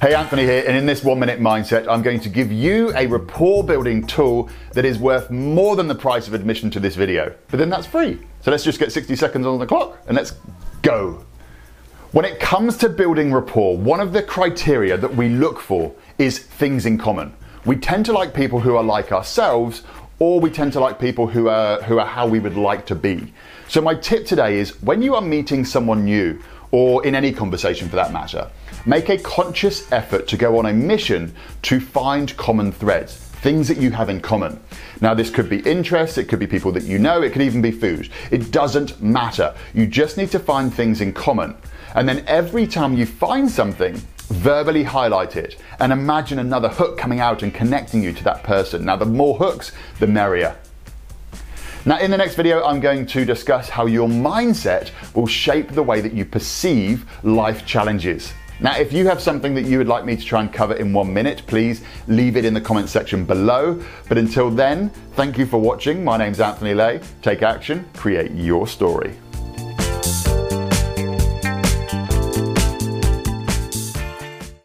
Hey, Anthony here, and in this one minute mindset, I'm going to give you a rapport building tool that is worth more than the price of admission to this video. But then that's free. So let's just get 60 seconds on the clock and let's go. When it comes to building rapport, one of the criteria that we look for is things in common. We tend to like people who are like ourselves, or we tend to like people who are, who are how we would like to be. So, my tip today is when you are meeting someone new, or in any conversation for that matter, make a conscious effort to go on a mission to find common threads, things that you have in common. Now, this could be interests, it could be people that you know, it could even be food. It doesn't matter. You just need to find things in common. And then every time you find something, verbally highlight it and imagine another hook coming out and connecting you to that person. Now, the more hooks, the merrier. Now, in the next video, I'm going to discuss how your mindset will shape the way that you perceive life challenges. Now, if you have something that you would like me to try and cover in one minute, please leave it in the comment section below. But until then, thank you for watching. My name's Anthony Lay. Take action, create your story.